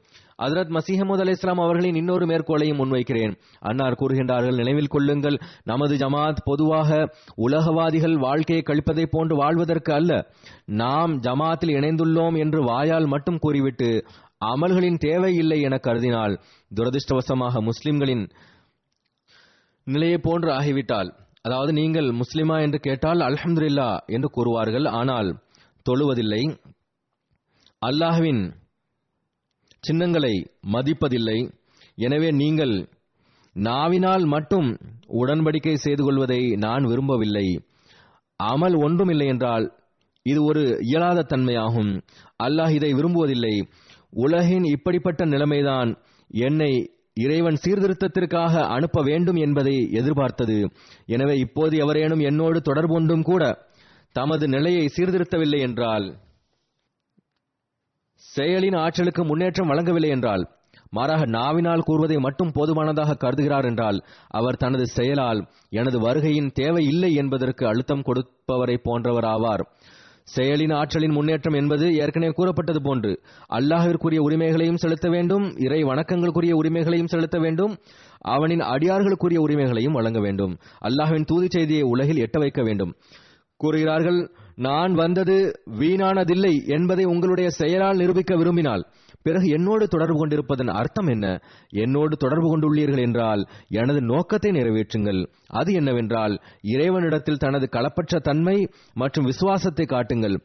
அதரத் மசீஹமது அலி இஸ்லாம் அவர்களின் இன்னொரு மேற்கோளையும் முன்வைக்கிறேன். அன்னார் கூறுகின்றார்கள் நினைவில் கொள்ளுங்கள் நமது ஜமாத் பொதுவாக உலகவாதிகள் வாழ்க்கையை கழிப்பதைப் போன்று வாழ்வதற்கு அல்ல. நாம் ஜமாத்தில் இணைந்துள்ளோம் என்று வாயால் மட்டும் கூறிவிட்டு அமல்களின் தேவை இல்லை என கருதினால் துரதிருஷ்டவசமாக முஸ்லிம்களின் நிலையை போன்று ஆகிவிட்டால் அதாவது நீங்கள் முஸ்லிமா என்று கேட்டால் அல்ஹம்துலில்லா என்று கூறுவார்கள் ஆனால் தொழுவதில்லை. அல்லாஹ்வின் சின்னங்களை மதிப்பதில்லை. எனவே நீங்கள் நாவினால் மட்டும் உடன்படிக்கை செய்து கொள்வதை நான் விரும்பவில்லை. அமல் ஒன்றுமில்லை என்றால் இது ஒரு இயலாத தன்மையாகும். அல்லாஹ் இதை விரும்புவதில்லை. உலகின் இப்படிப்பட்ட நிலைமைதான் என்னை இறைவன் சீர்திருத்தத்திற்காக அனுப்ப வேண்டும் என்பதை எதிர்பார்த்தது. எனவே இப்போது எவரேனும் என்னோடு தொடர்பு கூட தமது நிலையை சீர்திருத்தவில்லை என்றால் செயலின் ஆற்றலுக்கு முன்னேற்றம் வழங்கவில்லை என்றால் மாறாக நாவினால் கூறுவதை மட்டும் போதுமானதாக கருதுகிறார் என்றால் அவர் தனது செயலால் எனது வருகையின் தேவை இல்லை என்பதற்கு அழுத்தம் கொடுப்பவரை போன்றவர் ஆவார். செயலின் ஆற்றலின் முன்னேற்றம் என்பது ஏற்கனவே கூறப்பட்டது போன்று அல்லாஹிற்குரிய உரிமைகளையும் செலுத்த வேண்டும் இறை வணக்கங்களுக்குரிய உரிமைகளையும் செலுத்த வேண்டும் அவனின் அடியார்களுக்குரிய உரிமைகளையும் வழங்க வேண்டும் அல்லாஹின் தூதி செய்தியை உலகில் எட்ட வைக்க வேண்டும். கூறுகிறார்கள் நான் வந்தது வீணானதில்லை என்பதை உங்களுடைய செயலால் நிரூபிக்க விரும்பினால் பிறகு என்னோடு தொடர்பு கொண்டிருப்பதன் அர்த்தம் என்ன? என்னோடு தொடர்பு கொண்டுள்ளீர்கள் என்றால் எனது நோக்கத்தை நிறைவேற்றுங்கள். அது என்னவென்றால் இறைவனிடத்தில் தனது களப்பற்ற தன்மை மற்றும் விசுவாசத்தை காட்டுங்கள்.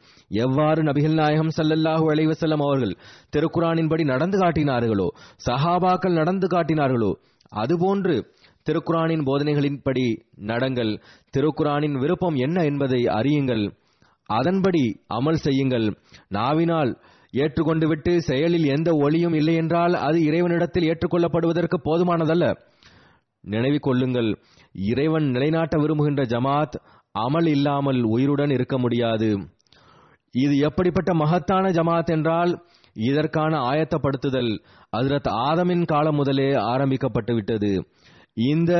எவ்வாறு நபிகள் நாயகம் சல்லல்லாஹு அலைவசல்லம் அவர்கள் திருக்குறானின்படி நடந்து காட்டினார்களோ சஹாபாக்கள் நடந்து காட்டினார்களோ அதுபோன்று திருக்குறானின் போதனைகளின்படி நடங்கள். திருக்குறானின் விருப்பம் என்ன என்பதை அறியுங்கள். அதன்படி அமல் செய்யுங்கள். நாவினால் ஏற்றுக்கொண்டு விட்டு செயலில் எந்த ஒளியும் இல்லை என்றால் அது இறைவனிடத்தில் ஏற்றுக்கொள்ளப்படுவதற்கு போதுமானதல்ல. நினைவு கொள்ளுங்கள். இறைவன் நிலைநாட்ட விரும்புகின்ற ஜமாத் அமல் இல்லாமல் உயிருடன் இருக்க முடியாது. இது எப்படிப்பட்ட மகத்தான ஜமாத் என்றால் இதற்கான ஆயத்தப்படுத்துதல் அதிரத் ஆதமின் காலம் முதலே ஆரம்பிக்கப்பட்டு விட்டது இந்த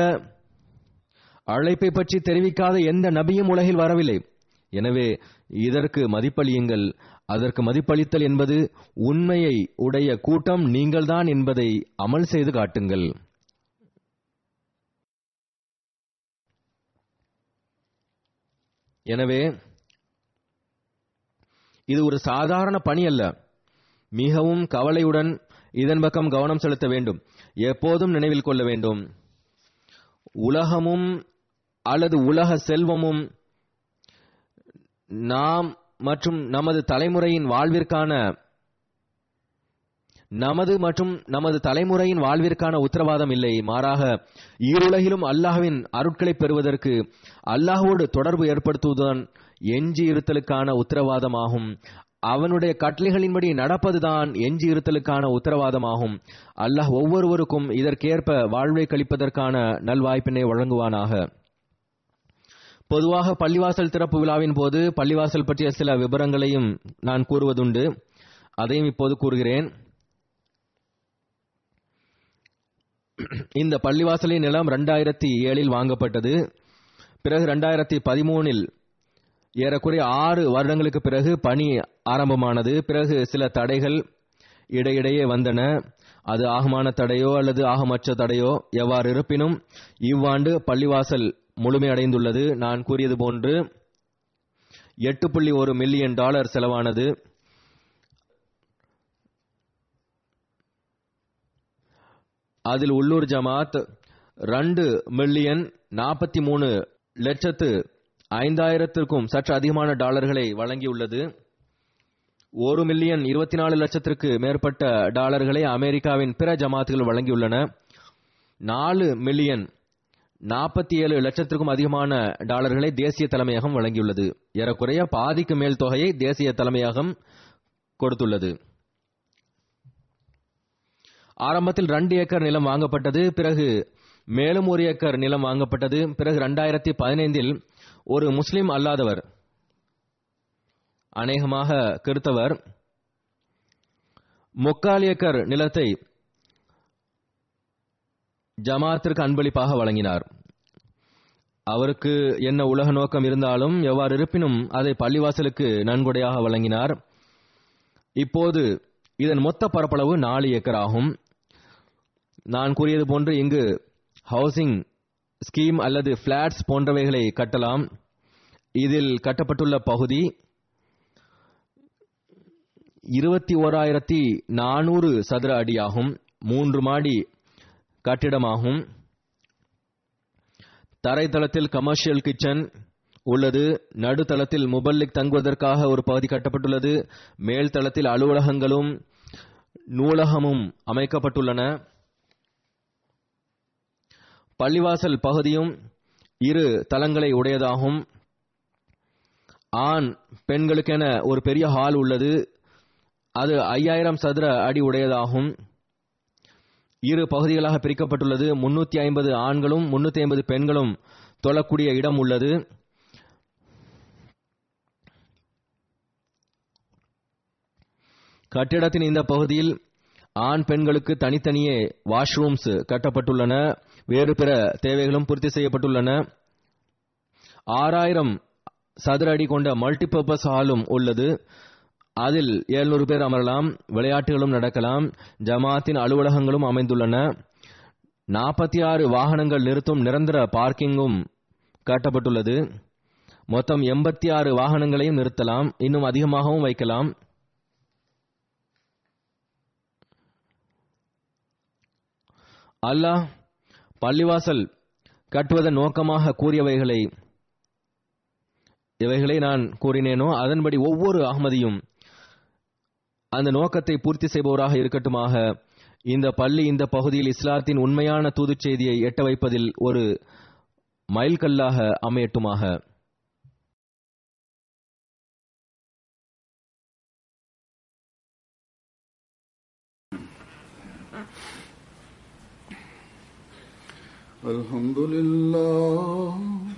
அழைப்பை பற்றி தெரிவிக்காத எந்த நபியும் உலகில் வரவில்லை. எனவே இதற்கு மதிப்பளியுங்கள். அதற்கு மதிப்பளித்தல் என்பது உண்மையை உடைய கூட்டம் நீங்கள்தான் என்பதை அமல் செய்து காட்டுங்கள். எனவே இது ஒரு சாதாரண பணி அல்ல. மிகவும் கவலையுடன் இதன் பக்கம் கவனம் செலுத்த வேண்டும். எப்போதும் நினைவில் கொள்ள வேண்டும். உலகமும் அல்லது உலக செல்வமும் நாம் மற்றும் நமது தலைமுறையின் வாழ்விற்கான நமது மற்றும் நமது தலைமுறையின் வாழ்விற்கான உத்தரவாதம் இல்லை. மாறாக ஈருலகிலும் அல்லாஹ்வின் அருட்களை பெறுவதற்கு அல்லாஹோடு தொடர்பு ஏற்படுத்துவதுதான் எஞ்சி இருத்தலுக்கான உத்தரவாதமாகும். அவனுடைய கட்டளைகளின்படி நடப்பதுதான் எஞ்சி இருத்தலுக்கான உத்தரவாதமாகும். அல்லாஹ் ஒவ்வொருவருக்கும் இதற்கேற்ப வாழ்வை கழிப்பதற்கான நல்வாய்ப்பினை வழங்குவானாக. பொதுவாக பள்ளிவாசல் திறப்பு விழாவின் போது பள்ளிவாசல் பற்றிய சில விவரங்களையும் நான் கூறுவதுண்டு. அதையும் இப்போது கூறுகிறேன். இந்த பள்ளிவாசலின் நிலம் ரெண்டாயிரத்தி ஏழில் வாங்கப்பட்டது. பிறகு ரெண்டாயிரத்தி பதிமூனில் ஏறக்குறைய ஆறு வருடங்களுக்கு பிறகு பணி ஆரம்பமானது. பிறகு சில தடைகள் இடையிடையே வந்தன. அது ஆகமான தடையோ அல்லது ஆகமற்ற தடையோ எவ்வாறு இருப்பினும் இவ்வாண்டு பள்ளிவாசல் முழுமையடைந்துள்ளது. நான் கூறியது போன்று எட்டு புள்ளி ஒரு மில்லியன் டாலர் செலவானது. அதில் உள்ளூர் ஜமாத் ரெண்டு மில்லியன் நாற்பத்தி மூணு லட்சத்து ஐந்தாயிரத்திற்கும் சற்று அதிகமான டாலர்களை வழங்கியுள்ளது. ஒரு மில்லியன் இருபத்தி நாலு லட்சத்திற்கு மேற்பட்ட டாலர்களை அமெரிக்காவின் பிற ஜமாத்துகள் வழங்கியுள்ளன. நாலு மில்லியன் நாற்பத்தி ஏழு லட்சத்திற்கும் அதிகமான டாலர்களை தேசிய தலைமையகம் வழங்கியுள்ளது. ஏறக்குறைய பாதிக்கு மேல் தொகையை தேசிய தலைமையகம் கொடுத்துள்ளது. ஆரம்பத்தில் ரெண்டு ஏக்கர் நிலம் வாங்கப்பட்டது பிறகு மேலும் ஒரு ஏக்கர் நிலம் வாங்கப்பட்டது. பிறகு ரெண்டாயிரத்தி பதினைந்தில் ஒரு முஸ்லிம் அல்லாதவர் அநேகமாக கிறித்தவர் முக்கால் ஏக்கர் நிலத்தை ஜமாத்திற்கு அன்பளிப்பாக வழங்கினார். அவருக்கு என்ன உலக நோக்கம் இருந்தாலும் எவ்வாறு இருப்பினும் அதை பள்ளிவாசலுக்கு நன்கொடையாக வழங்கினார். இப்போது இதன் மொத்த பரப்பளவு நாலு ஏக்கர் ஆகும். நான் கூறியது போன்று இங்கு ஹவுசிங் ஸ்கீம் அல்லது பிளாட்ஸ் போன்றவைகளை கட்டலாம். இதில் கட்டப்பட்டுள்ள பகுதி இருபத்தி ஓராயிரத்தி நானூறு சதுர அடியாகும். மூன்று மாடி கட்டிடமாகும். தரைத்தளத்தில் கமர்ஷியல் கிச்சன் உள்ளது. நடுத்தளத்தில் முபல்லிக் தங்குவதற்காக ஒரு பகுதி கட்டப்பட்டுள்ளது. மேல் தளத்தில் அலுவலகங்களும் நூலகமும் அமைக்கப்பட்டுள்ளன. பள்ளிவாசல் பகுதியும் இரு தளங்களை உடையதாகும். ஆண் பெண்களுக்கென ஒரு பெரிய ஹால் உள்ளது. அது ஐயாயிரம் சதுர அடி உடையதாகும். இரு பகுதிகளாக பிரிக்கப்பட்டுள்ளது. முன்னூத்தி ஐம்பது ஆண்களும் முன்னூத்தி ஐம்பது பெண்களும் தொழக்கூடிய இடம் உள்ளது. கட்டிடத்தின் இந்த பகுதியில் ஆண் பெண்களுக்கு தனித்தனியே வாஷ்ரூம்ஸ் கட்டப்பட்டுள்ளன. வேறு பிற தேவைகளும் பூர்த்தி செய்யப்பட்டுள்ளன. ஆறாயிரம் சதுர அடி கொண்ட மல்டிபர்பஸ் ஹாலும் உள்ளது. அதில் 700 பேர் அமரலாம் விளையாட்டுகளும் நடக்கலாம் ஜமாத்தின் அலுவலகங்களும் அமைந்துள்ளன. நாற்பத்தி ஆறு வாகனங்கள் நிறுத்தும் நிரந்தர பார்க்கிங்கும் கட்டப்பட்டுள்ளது. மொத்தம் எண்பத்தி ஆறு வாகனங்களையும் நிறுத்தலாம் இன்னும் அதிகமாகவும் வைக்கலாம். அல்லாஹ் பள்ளிவாசல் கட்டுவதன் நோக்கமாக கூறியவைகளை இவைகளை நான் கூறினேனோ அதன்படி ஒவ்வொரு அகமதியும் அந்த நோக்கத்தை பூர்த்தி செய்பவராக இருக்கட்டுமாக இந்த பள்ளி இந்த பகுதியில் இஸ்லாத்தின் உண்மையான தூதுச் செய்தியை எட்ட வைப்பதில் ஒரு மைல்கல்லாக அமையட்டுமாக الحمد لله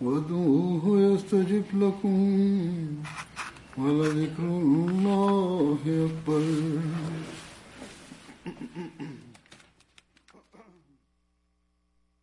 وادعوه يستجب لكم ولذكر الله أكبر